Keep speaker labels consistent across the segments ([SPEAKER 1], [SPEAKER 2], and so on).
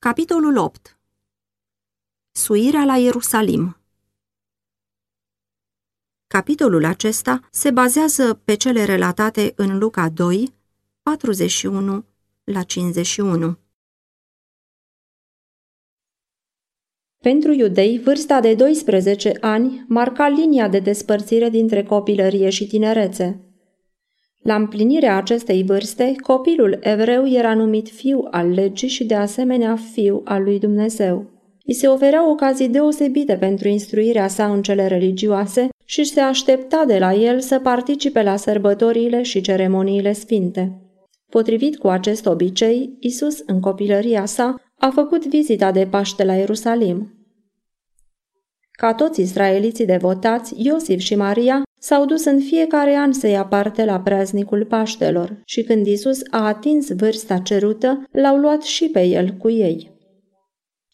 [SPEAKER 1] Capitolul 8 Suirea la Ierusalim Capitolul acesta se bazează pe cele relatate în Luca 2, 41 la 51. Pentru iudei, vârsta de 12 ani marca linia de despărțire dintre copilărie și tinerețe. La împlinirea acestei vârste, copilul evreu era numit fiu al legii și de asemenea fiu al lui Dumnezeu. I se ofereau ocazii deosebite pentru instruirea sa în cele religioase și se aștepta de la el să participe la sărbătorile și ceremoniile sfinte. Potrivit cu acest obicei, Isus, în copilăria sa, a făcut vizita de Paște la Ierusalim. Ca toți israeliții devotați, Iosif și Maria s-au dus în fiecare an să ia parte la praznicul Paștelor și când Isus a atins vârsta cerută, l-au luat și pe el cu ei.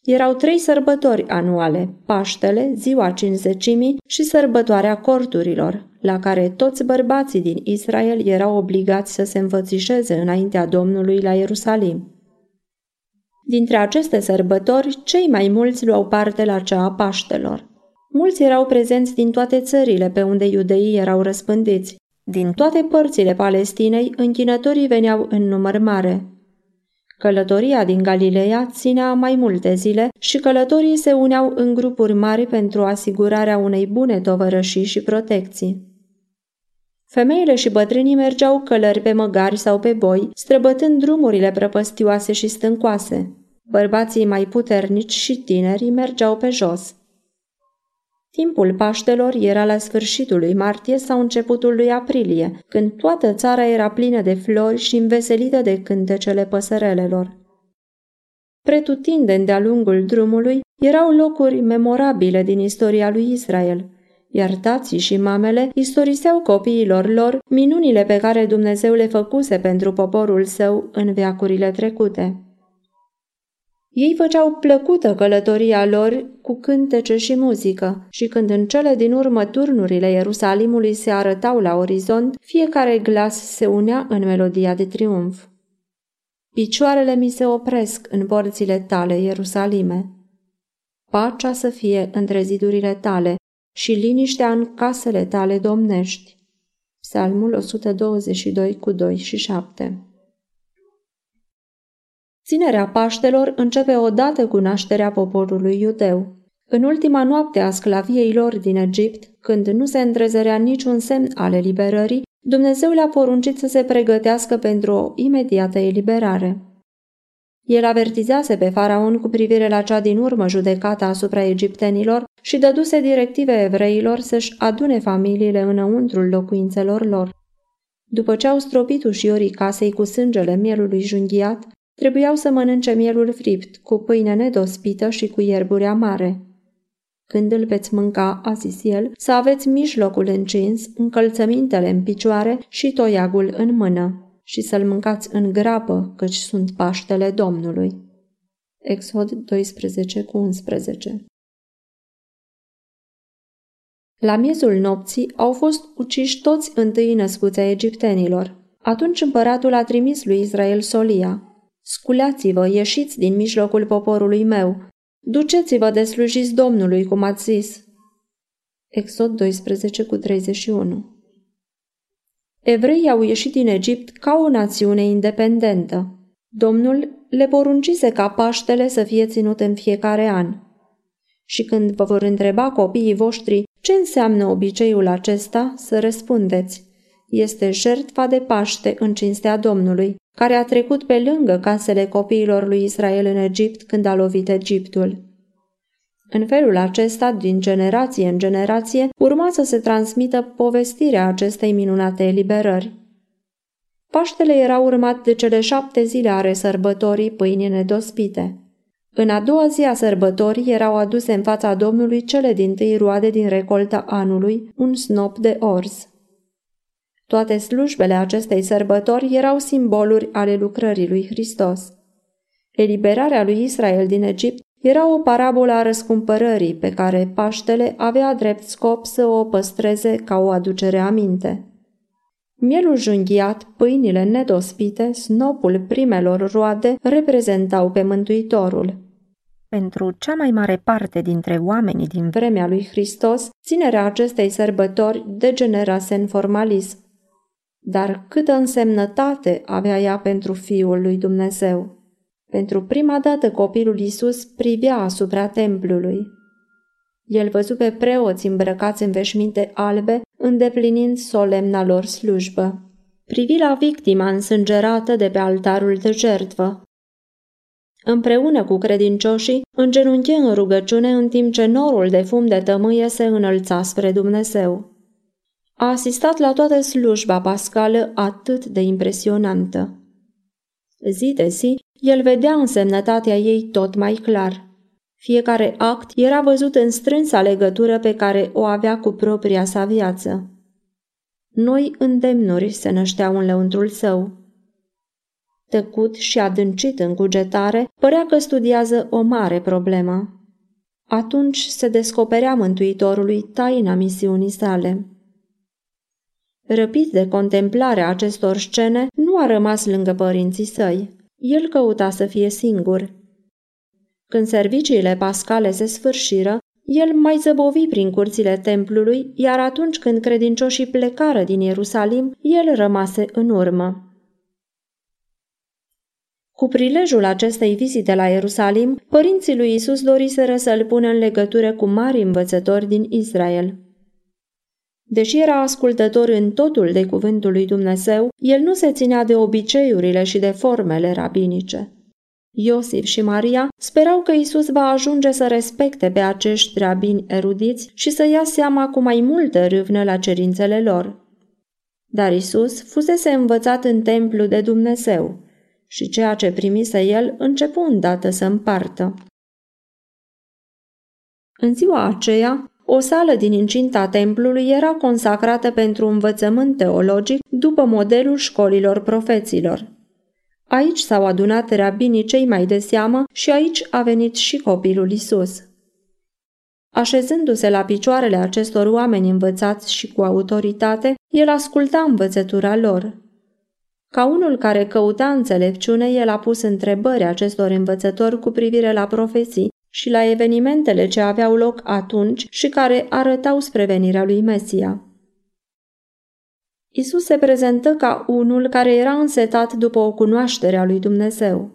[SPEAKER 1] Erau trei sărbători anuale, Paștele, Ziua Cinzecimii și Sărbătoarea Corturilor, la care toți bărbații din Israel erau obligați să se învățișeze înaintea Domnului la Ierusalim. Dintre aceste sărbători, cei mai mulți luau parte la cea a Paștelor. Mulți erau prezenți din toate țările pe unde iudeii erau răspândiți. Din toate părțile Palestinei, închinătorii veneau în număr mare. Călătoria din Galileea ținea mai multe zile și călătorii se uneau în grupuri mari pentru asigurarea unei bune tovărășii și protecții. Femeile și bătrânii mergeau călări pe măgari sau pe boi, străbătând drumurile prăpăstioase și stâncoase. Bărbații mai puternici și tineri mergeau pe jos. Timpul Paștelor era la sfârșitul lui martie sau începutul lui aprilie, când toată țara era plină de flori și înveselită de cântecele păsărelelor. Pretutindeni de-a lungul drumului erau locuri memorabile din istoria lui Israel, iar tații și mamele istoriseau copiilor lor minunile pe care Dumnezeu le făcuse pentru poporul său în veacurile trecute. Ei făceau plăcută călătoria lor cu cântece și muzică și când în cele din urmă turnurile Ierusalimului se arătau la orizont, fiecare glas se unea în melodia de triumf. Picioarele mi se opresc în porțile tale, Ierusalime. Pacea să fie între zidurile tale și liniștea în casele tale domnești. Psalmul 122 cu 2 și 7 Ținerea Paștelor începe odată cu nașterea poporului iudeu. În ultima noapte a sclaviei lor din Egipt, când nu se întrezărea niciun semn al eliberării, Dumnezeu le-a poruncit să se pregătească pentru o imediată eliberare. El avertizase pe faraon cu privire la cea din urmă judecată asupra egiptenilor și dăduse directive evreilor să-și adune familiile înăuntrul locuințelor lor. După ce au stropit ușiorii casei cu sângele mielului junghiat, Trebuiau să mănânce mielul fript, cu pâine nedospită și cu ierburi amare. Când îl veți mânca, a zis el, să aveți mijlocul încins, încălțămintele în picioare și toiagul în mână și să-l mâncați în grapă, căci sunt Paștele Domnului. Exod 12 cu 11 La miezul nopții au fost uciși toți întâi născuți a egiptenilor. Atunci împăratul a trimis lui Israel solia. Sculați-vă, ieșiți din mijlocul poporului meu. Duceți-vă de slujiți Domnului, cum ați zis. Exod 12 cu 31 Evreii au ieșit din Egipt ca o națiune independentă. Domnul le poruncise ca Paștele să fie ținut în fiecare an. Și când vă vor întreba copiii voștri ce înseamnă obiceiul acesta, să răspundeți. Este jertfa de Paște în cinstea Domnului, care a trecut pe lângă casele copiilor lui Israel în Egipt când a lovit Egiptul. În felul acesta, din generație în generație, urma să se transmită povestirea acestei minunate eliberări. Paștele era urmat de cele șapte zile are sărbătorii pâini nedospite. În a doua zi a sărbătorii erau aduse în fața Domnului cele din tâi roade din recolta anului, un snop de orz. Toate slujbele acestei sărbători erau simboluri ale lucrării lui Hristos. Eliberarea lui Israel din Egipt era o parabolă a răscumpărării pe care Paștele avea drept scop să o păstreze ca o aducere aminte. Mielul junghiat, pâinile nedospite, snopul primelor roade reprezentau pe Mântuitorul. Pentru cea mai mare parte dintre oamenii din vremea lui Hristos, ținerea acestei sărbători degenerase în formalism. Dar câtă însemnătate avea ea pentru Fiul lui Dumnezeu! Pentru prima dată copilul Isus privea asupra templului. El văzu pe preoți îmbrăcați în veșminte albe, îndeplinind solemna lor slujbă. Privi la victima însângerată de pe altarul de jertvă. Împreună cu credincioșii, îngenunche în rugăciune în timp ce norul de fum de tămâie se înălța spre Dumnezeu. A asistat la toată slujba pascală atât de impresionantă. Zi de zi, el vedea însemnătatea ei tot mai clar. Fiecare act era văzut în strânsa legătură pe care o avea cu propria sa viață. Noi îndemnuri se nășteau în lăuntrul său. Tăcut și adâncit în cugetare, părea că studiază o mare problemă. Atunci se descoperea Mântuitorului taina misiunii sale. Răpit de contemplarea acestor scene, nu a rămas lângă părinții săi. El căuta să fie singur. Când serviciile pascale se sfârșiră, el mai zăbovi prin curțile templului, iar atunci când credincioșii plecară din Ierusalim, el rămase în urmă. Cu prilejul acestei vizite la Ierusalim, părinții lui Isus doriseră să-l pună în legătură cu mari învățători din Israel. Deși era ascultător în totul de cuvântul lui Dumnezeu, el nu se ținea de obiceiurile și de formele rabinice. Iosif și Maria sperau că Isus va ajunge să respecte pe acești rabini erudiți și să ia seama cu mai multă râvnă la cerințele lor. Dar Isus fusese învățat în templu de Dumnezeu și ceea ce primise el începu îndată să împartă. În ziua aceea, o sală din incinta templului era consacrată pentru învățământ teologic după modelul școlilor profeților. Aici s-au adunat rabinii cei mai de seamă și aici a venit și copilul Isus. Așezându-se la picioarele acestor oameni învățați și cu autoritate, el asculta învățătura lor. Ca unul care căuta înțelepciune, el a pus întrebări acestor învățători cu privire la profesii și la evenimentele ce aveau loc atunci și care arătau spre venirea lui Mesia. Isus se prezentă ca unul care era însetat după o cunoaștere a lui Dumnezeu.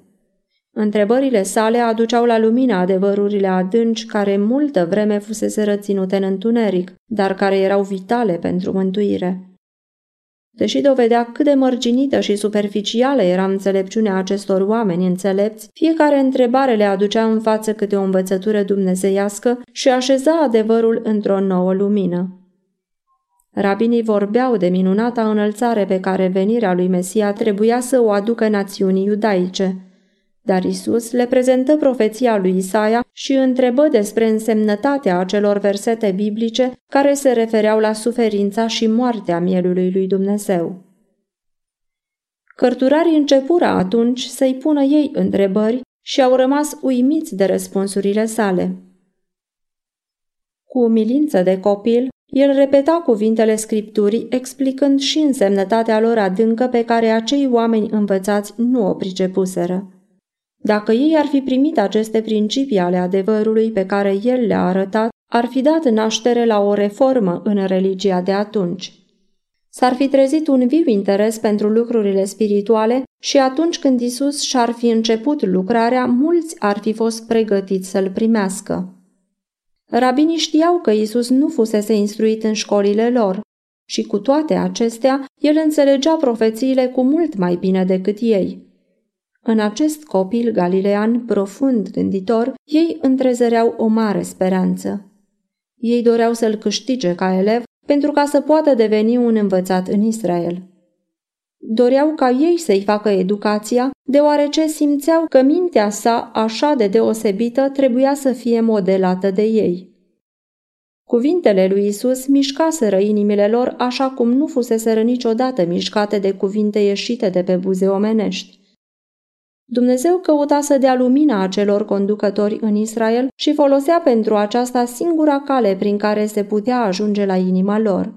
[SPEAKER 1] Întrebările sale aduceau la lumină adevărurile adânci care multă vreme fusese răținute în întuneric, dar care erau vitale pentru mântuire. Deși dovedea cât de mărginită și superficială era înțelepciunea acestor oameni înțelepți, fiecare întrebare le aducea în față câte o învățătură dumnezeiască și așeza adevărul într-o nouă lumină. Rabinii vorbeau de minunata înălțare pe care venirea lui Mesia trebuia să o aducă națiunii iudaice. Dar Isus le prezentă profeția lui Isaia și întrebă despre însemnătatea acelor versete biblice care se refereau la suferința și moartea mielului lui Dumnezeu. Cărturarii începură atunci să-i pună ei întrebări și au rămas uimiți de răspunsurile sale. Cu umilință de copil, el repeta cuvintele scripturii, explicând și însemnătatea lor adâncă pe care acei oameni învățați nu o pricepuseră. Dacă ei ar fi primit aceste principii ale adevărului pe care el le-a arătat, ar fi dat naștere la o reformă în religia de atunci. S-ar fi trezit un viu interes pentru lucrurile spirituale și atunci când Isus și-ar fi început lucrarea, mulți ar fi fost pregătiți să-l primească. Rabinii știau că Isus nu fusese instruit în școlile lor și cu toate acestea, el înțelegea profețiile cu mult mai bine decât ei. În acest copil galilean profund gânditor, ei întrezăreau o mare speranță. Ei doreau să-l câștige ca elev pentru ca să poată deveni un învățat în Israel. Doreau ca ei să-i facă educația, deoarece simțeau că mintea sa, așa de deosebită, trebuia să fie modelată de ei. Cuvintele lui Isus mișcaseră inimile lor așa cum nu fuseseră niciodată mișcate de cuvinte ieșite de pe buze omenești. Dumnezeu căuta să dea lumina acelor conducători în Israel și folosea pentru aceasta singura cale prin care se putea ajunge la inima lor.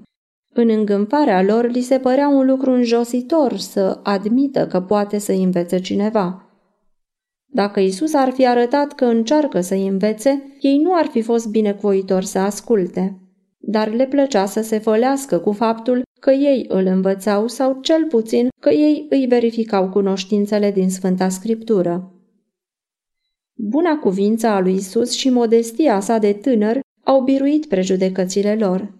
[SPEAKER 1] În îngânfarea lor li se părea un lucru înjositor să admită că poate să învețe cineva. Dacă Isus ar fi arătat că încearcă să învețe, ei nu ar fi fost binecuitori să asculte. Dar le plăcea să se fălească cu faptul că ei îl învățau sau cel puțin că ei îi verificau cunoștințele din Sfânta Scriptură. Buna cuvință a lui Isus și modestia sa de tânăr au biruit prejudecățile lor.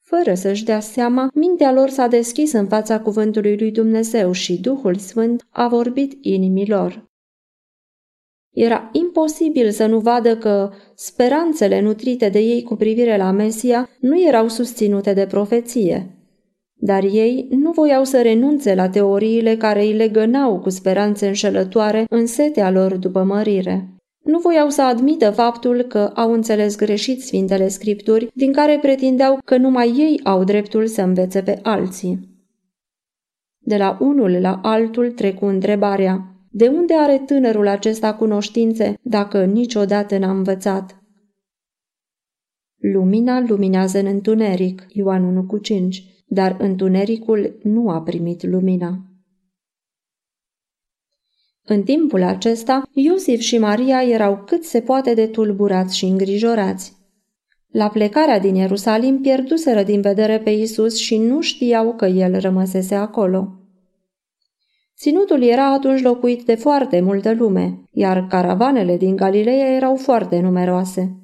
[SPEAKER 1] Fără să-și dea seama, mintea lor s-a deschis în fața cuvântului lui Dumnezeu și Duhul Sfânt a vorbit inimilor. Era imposibil să nu vadă că speranțele nutrite de ei cu privire la Mesia nu erau susținute de profeție. Dar ei nu voiau să renunțe la teoriile care îi legănau cu speranțe înșelătoare în setea lor după mărire. Nu voiau să admită faptul că au înțeles greșit Sfintele Scripturi, din care pretindeau că numai ei au dreptul să învețe pe alții. De la unul la altul trecu întrebarea, de unde are tânărul acesta cunoștințe dacă niciodată n-a învățat? Lumina luminează în întuneric, Ioan 1 cu 5, dar întunericul nu a primit lumina. În timpul acesta, Iosif și Maria erau cât se poate de tulburați și îngrijorați. La plecarea din Ierusalim pierduseră din vedere pe Isus și nu știau că el rămăsese acolo. Ținutul era atunci locuit de foarte multă lume, iar caravanele din Galileea erau foarte numeroase.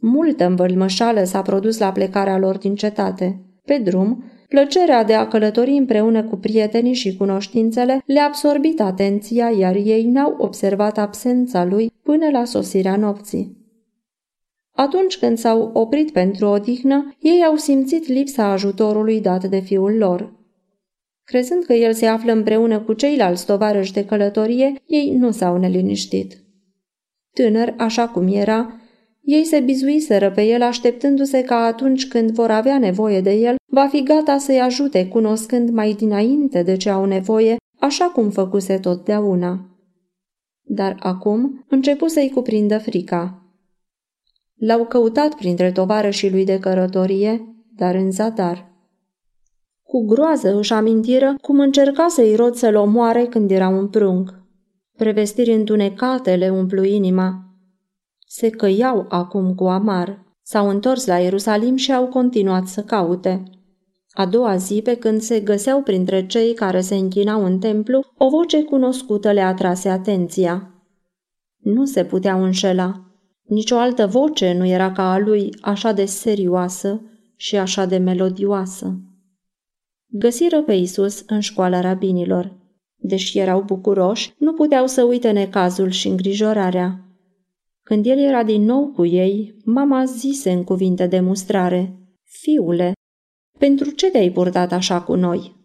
[SPEAKER 1] Multă învălmășală s-a produs la plecarea lor din cetate. Pe drum, Plăcerea de a călători împreună cu prietenii și cunoștințele le-a absorbit atenția, iar ei n-au observat absența lui până la sosirea nopții. Atunci când s-au oprit pentru o odihnă, ei au simțit lipsa ajutorului dat de fiul lor. Crezând că el se află împreună cu ceilalți tovarăși de călătorie, ei nu s-au neliniștit. Tânăr, așa cum era, ei se bizuiseră pe el așteptându-se ca atunci când vor avea nevoie de el, va fi gata să-i ajute, cunoscând mai dinainte de ce au nevoie, așa cum făcuse totdeauna. Dar acum începu să-i cuprindă frica. L-au căutat printre tovarășii lui de cărătorie, dar în zadar. Cu groază își amintiră cum încerca să-i rod să-l omoare când era un prunc. Prevestiri întunecate le umplu inima, se căiau acum cu amar. S-au întors la Ierusalim și au continuat să caute. A doua zi, pe când se găseau printre cei care se închinau în templu, o voce cunoscută le atrase atenția. Nu se puteau înșela. Nici o altă voce nu era ca a lui așa de serioasă și așa de melodioasă. Găsiră pe Isus în școala rabinilor. Deși erau bucuroși, nu puteau să uite necazul și îngrijorarea. Când el era din nou cu ei, mama zise în cuvinte de mustrare, Fiule, pentru ce te-ai purtat așa cu noi?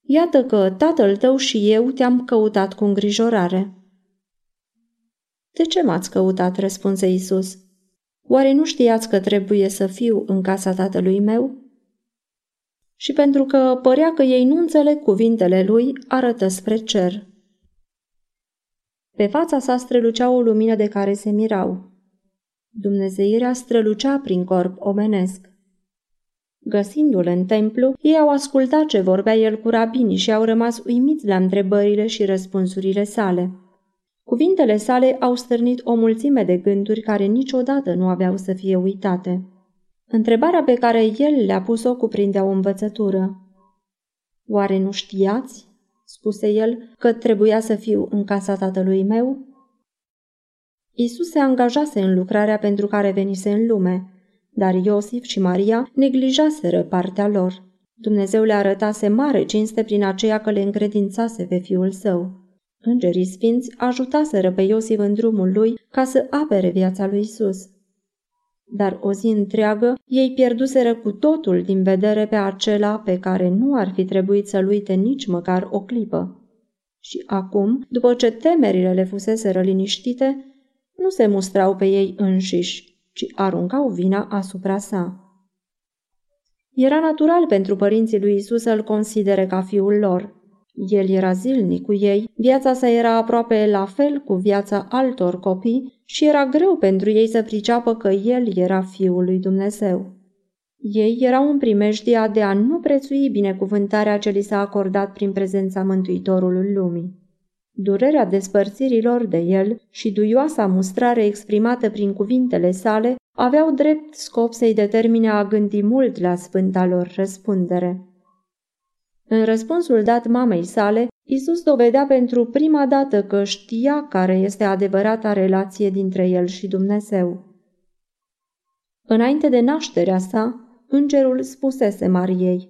[SPEAKER 1] Iată că tatăl tău și eu te-am căutat cu îngrijorare. De ce m-ați căutat?" răspunse Isus. Oare nu știați că trebuie să fiu în casa tatălui meu?" Și pentru că părea că ei nu înțeleg cuvintele lui, arătă spre cer. Pe fața sa strălucea o lumină de care se mirau. Dumnezeirea strălucea prin corp omenesc. Găsindu-l în templu, ei au ascultat ce vorbea el cu rabinii și au rămas uimiți la întrebările și răspunsurile sale. Cuvintele sale au stârnit o mulțime de gânduri care niciodată nu aveau să fie uitate. Întrebarea pe care el le-a pus-o cuprindea o învățătură. Oare nu știați? Spuse el, că trebuia să fiu în casa tatălui meu? Isus se angajase în lucrarea pentru care venise în lume, dar Iosif și Maria neglijaseră partea lor. Dumnezeu le arătase mare cinste prin aceea că le încredințase pe fiul său. Îngerii sfinți ajutaseră pe Iosif în drumul lui ca să apere viața lui Isus dar o zi întreagă ei pierduseră cu totul din vedere pe acela pe care nu ar fi trebuit să-l uite nici măcar o clipă. Și acum, după ce temerile le fuseseră liniștite, nu se mustrau pe ei înșiși, ci aruncau vina asupra sa. Era natural pentru părinții lui Isus să-l considere ca fiul lor. El era zilnic cu ei, viața sa era aproape la fel cu viața altor copii și era greu pentru ei să priceapă că el era Fiul lui Dumnezeu. Ei erau în primejdia de a nu prețui binecuvântarea ce li s-a acordat prin prezența Mântuitorului lumii. Durerea despărțirilor de el și duioasa mustrare exprimată prin cuvintele sale aveau drept scop să-i determine a gândi mult la sfânta lor răspundere. În răspunsul dat mamei sale, Isus dovedea pentru prima dată că știa care este adevărata relație dintre el și Dumnezeu. Înainte de nașterea sa, îngerul spusese Mariei,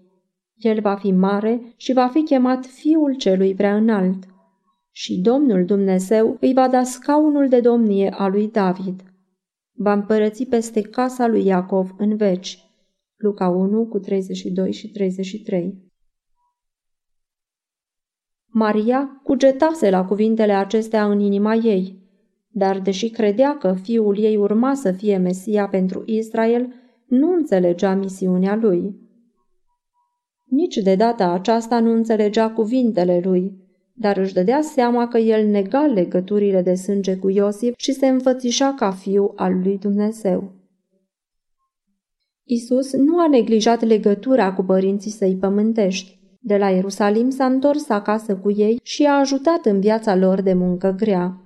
[SPEAKER 1] El va fi mare și va fi chemat Fiul celui prea înalt. Și Domnul Dumnezeu îi va da scaunul de domnie a lui David. Va împărăți peste casa lui Iacov în veci. Luca 1 cu 32 și 33 Maria cugetase la cuvintele acestea în inima ei, dar deși credea că fiul ei urma să fie Mesia pentru Israel, nu înțelegea misiunea lui. Nici de data aceasta nu înțelegea cuvintele lui, dar își dădea seama că el nega legăturile de sânge cu Iosif și se înfățișa ca fiu al lui Dumnezeu. Isus nu a neglijat legătura cu părinții săi pământești. De la Ierusalim s-a întors acasă cu ei și a ajutat în viața lor de muncă grea.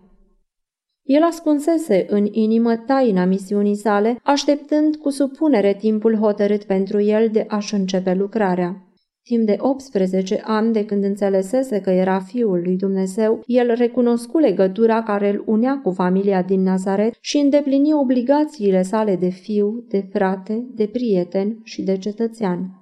[SPEAKER 1] El ascunsese în inimă taina misiunii sale, așteptând cu supunere timpul hotărât pentru el de a-și începe lucrarea. Timp de 18 ani de când înțelesese că era fiul lui Dumnezeu, el recunoscu legătura care îl unea cu familia din Nazaret și îndeplini obligațiile sale de fiu, de frate, de prieten și de cetățean.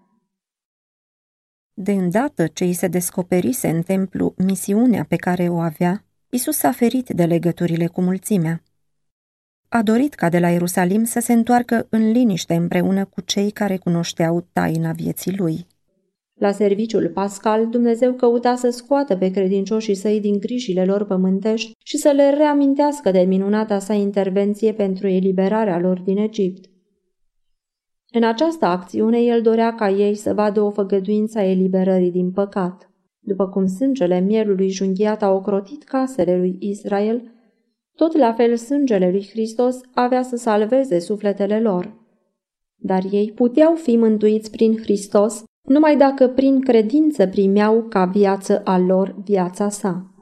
[SPEAKER 2] De îndată ce îi se descoperise în templu misiunea pe care o avea, Isus s-a ferit de legăturile cu mulțimea. A dorit ca de la Ierusalim să se întoarcă în liniște împreună cu cei care cunoșteau taina vieții lui.
[SPEAKER 1] La serviciul pascal, Dumnezeu căuta să scoată pe credincioșii săi din grijile lor pământești și să le reamintească de minunata sa intervenție pentru eliberarea lor din Egipt. În această acțiune, el dorea ca ei să vadă o făgăduință a eliberării din păcat. După cum sângele mielului junghiat a ocrotit casele lui Israel, tot la fel sângele lui Hristos avea să salveze sufletele lor. Dar ei puteau fi mântuiți prin Hristos numai dacă prin credință primeau ca viață a lor viața sa.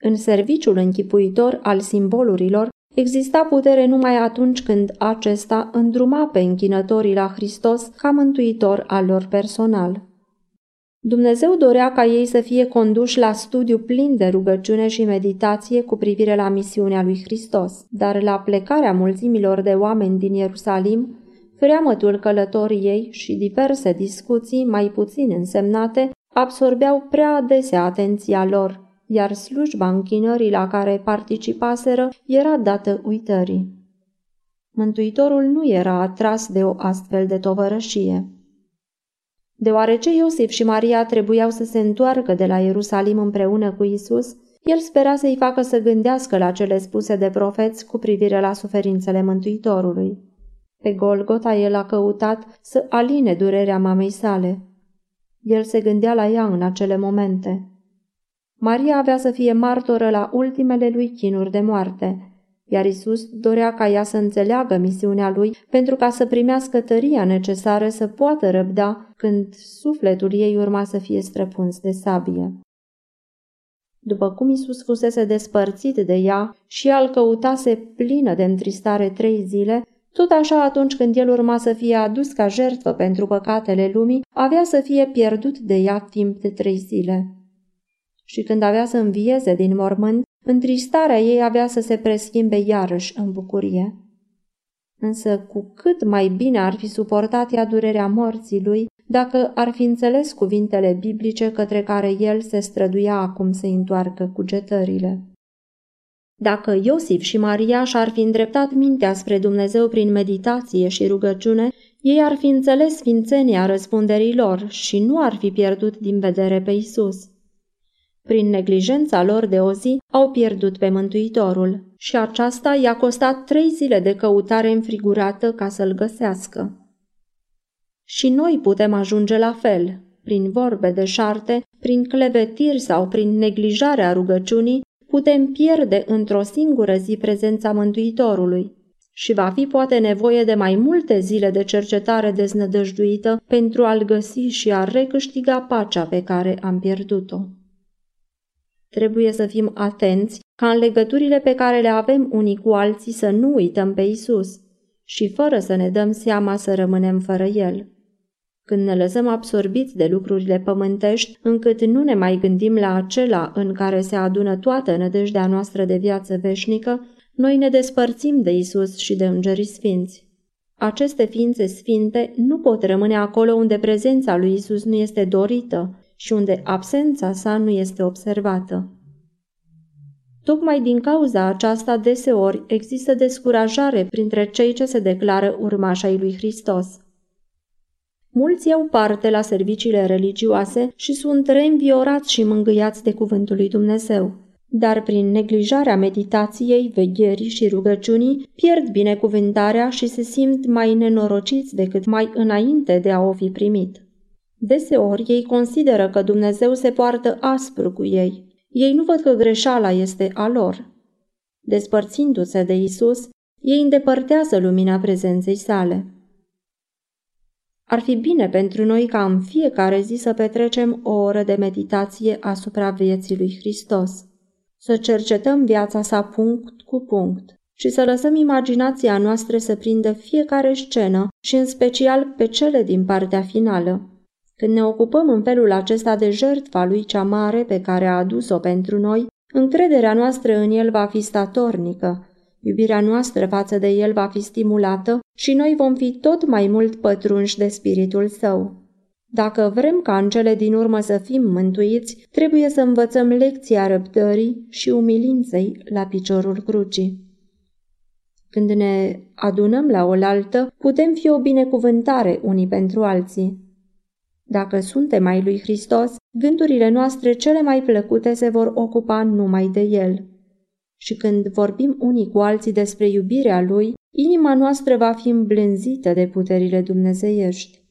[SPEAKER 1] În serviciul închipuitor al simbolurilor, Exista putere numai atunci când acesta îndruma pe închinătorii la Hristos ca mântuitor al lor personal. Dumnezeu dorea ca ei să fie conduși la studiu plin de rugăciune și meditație cu privire la misiunea lui Hristos, dar la plecarea mulțimilor de oameni din Ierusalim, freamătul călătoriei și diverse discuții mai puțin însemnate absorbeau prea adesea atenția lor, iar slujba închinării la care participaseră era dată uitării. Mântuitorul nu era atras de o astfel de tovărășie. Deoarece Iosif și Maria trebuiau să se întoarcă de la Ierusalim împreună cu Isus, el spera să-i facă să gândească la cele spuse de profeți cu privire la suferințele Mântuitorului. Pe Golgota el a căutat să aline durerea mamei sale. El se gândea la ea în acele momente. Maria avea să fie martoră la ultimele lui chinuri de moarte, iar Isus dorea ca ea să înțeleagă misiunea lui pentru ca să primească tăria necesară să poată răbda când sufletul ei urma să fie străpuns de sabie. După cum Isus fusese despărțit de ea și ea îl căutase plină de întristare trei zile, tot așa atunci când el urma să fie adus ca jertfă pentru păcatele lumii, avea să fie pierdut de ea timp de trei zile și când avea să învieze din mormânt, întristarea ei avea să se preschimbe iarăși în bucurie. Însă cu cât mai bine ar fi suportat ea durerea morții lui, dacă ar fi înțeles cuvintele biblice către care el se străduia acum să întoarcă cugetările. Dacă Iosif și Maria și-ar fi îndreptat mintea spre Dumnezeu prin meditație și rugăciune, ei ar fi înțeles sfințenia răspunderii lor și nu ar fi pierdut din vedere pe Isus. Prin neglijența lor de o zi, au pierdut pe Mântuitorul și aceasta i-a costat trei zile de căutare înfrigurată ca să-l găsească. Și noi putem ajunge la fel, prin vorbe de șarte, prin clevetiri sau prin neglijarea rugăciunii, putem pierde într-o singură zi prezența Mântuitorului și va fi poate nevoie de mai multe zile de cercetare deznădăjduită pentru a-l găsi și a recâștiga pacea pe care am pierdut-o. Trebuie să fim atenți ca în legăturile pe care le avem unii cu alții să nu uităm pe Isus și fără să ne dăm seama să rămânem fără El. Când ne lăsăm absorbiți de lucrurile pământești, încât nu ne mai gândim la acela în care se adună toată nădejdea noastră de viață veșnică, noi ne despărțim de Isus și de îngerii sfinți. Aceste ființe sfinte nu pot rămâne acolo unde prezența lui Isus nu este dorită și unde absența sa nu este observată. Tocmai din cauza aceasta deseori există descurajare printre cei ce se declară urmași ai lui Hristos. Mulți iau parte la serviciile religioase și sunt reînviorați și mângâiați de cuvântul lui Dumnezeu dar prin neglijarea meditației, vegherii și rugăciunii pierd binecuvântarea și se simt mai nenorociți decât mai înainte de a o fi primit. Deseori ei consideră că Dumnezeu se poartă aspru cu ei. Ei nu văd că greșeala este a lor. Despărțindu-se de Isus, ei îndepărtează lumina prezenței sale. Ar fi bine pentru noi ca în fiecare zi să petrecem o oră de meditație asupra vieții lui Hristos să cercetăm viața sa punct cu punct și să lăsăm imaginația noastră să prindă fiecare scenă și în special pe cele din partea finală. Când ne ocupăm în felul acesta de jertfa lui cea mare pe care a adus-o pentru noi, încrederea noastră în el va fi statornică, iubirea noastră față de el va fi stimulată și noi vom fi tot mai mult pătrunși de spiritul său. Dacă vrem ca în cele din urmă să fim mântuiți, trebuie să învățăm lecția răbdării și umilinței la piciorul crucii. Când ne adunăm la oaltă, putem fi o binecuvântare unii pentru alții. Dacă suntem ai lui Hristos, gândurile noastre cele mai plăcute se vor ocupa numai de El. Și când vorbim unii cu alții despre iubirea Lui, inima noastră va fi îmblânzită de puterile dumnezeiești.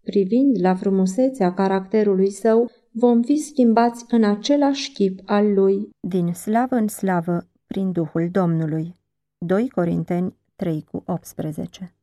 [SPEAKER 1] Privind la frumusețea caracterului său, vom fi schimbați în același chip al lui.
[SPEAKER 2] Din slavă în slavă, prin Duhul Domnului. 2 Corinteni 3 cu 18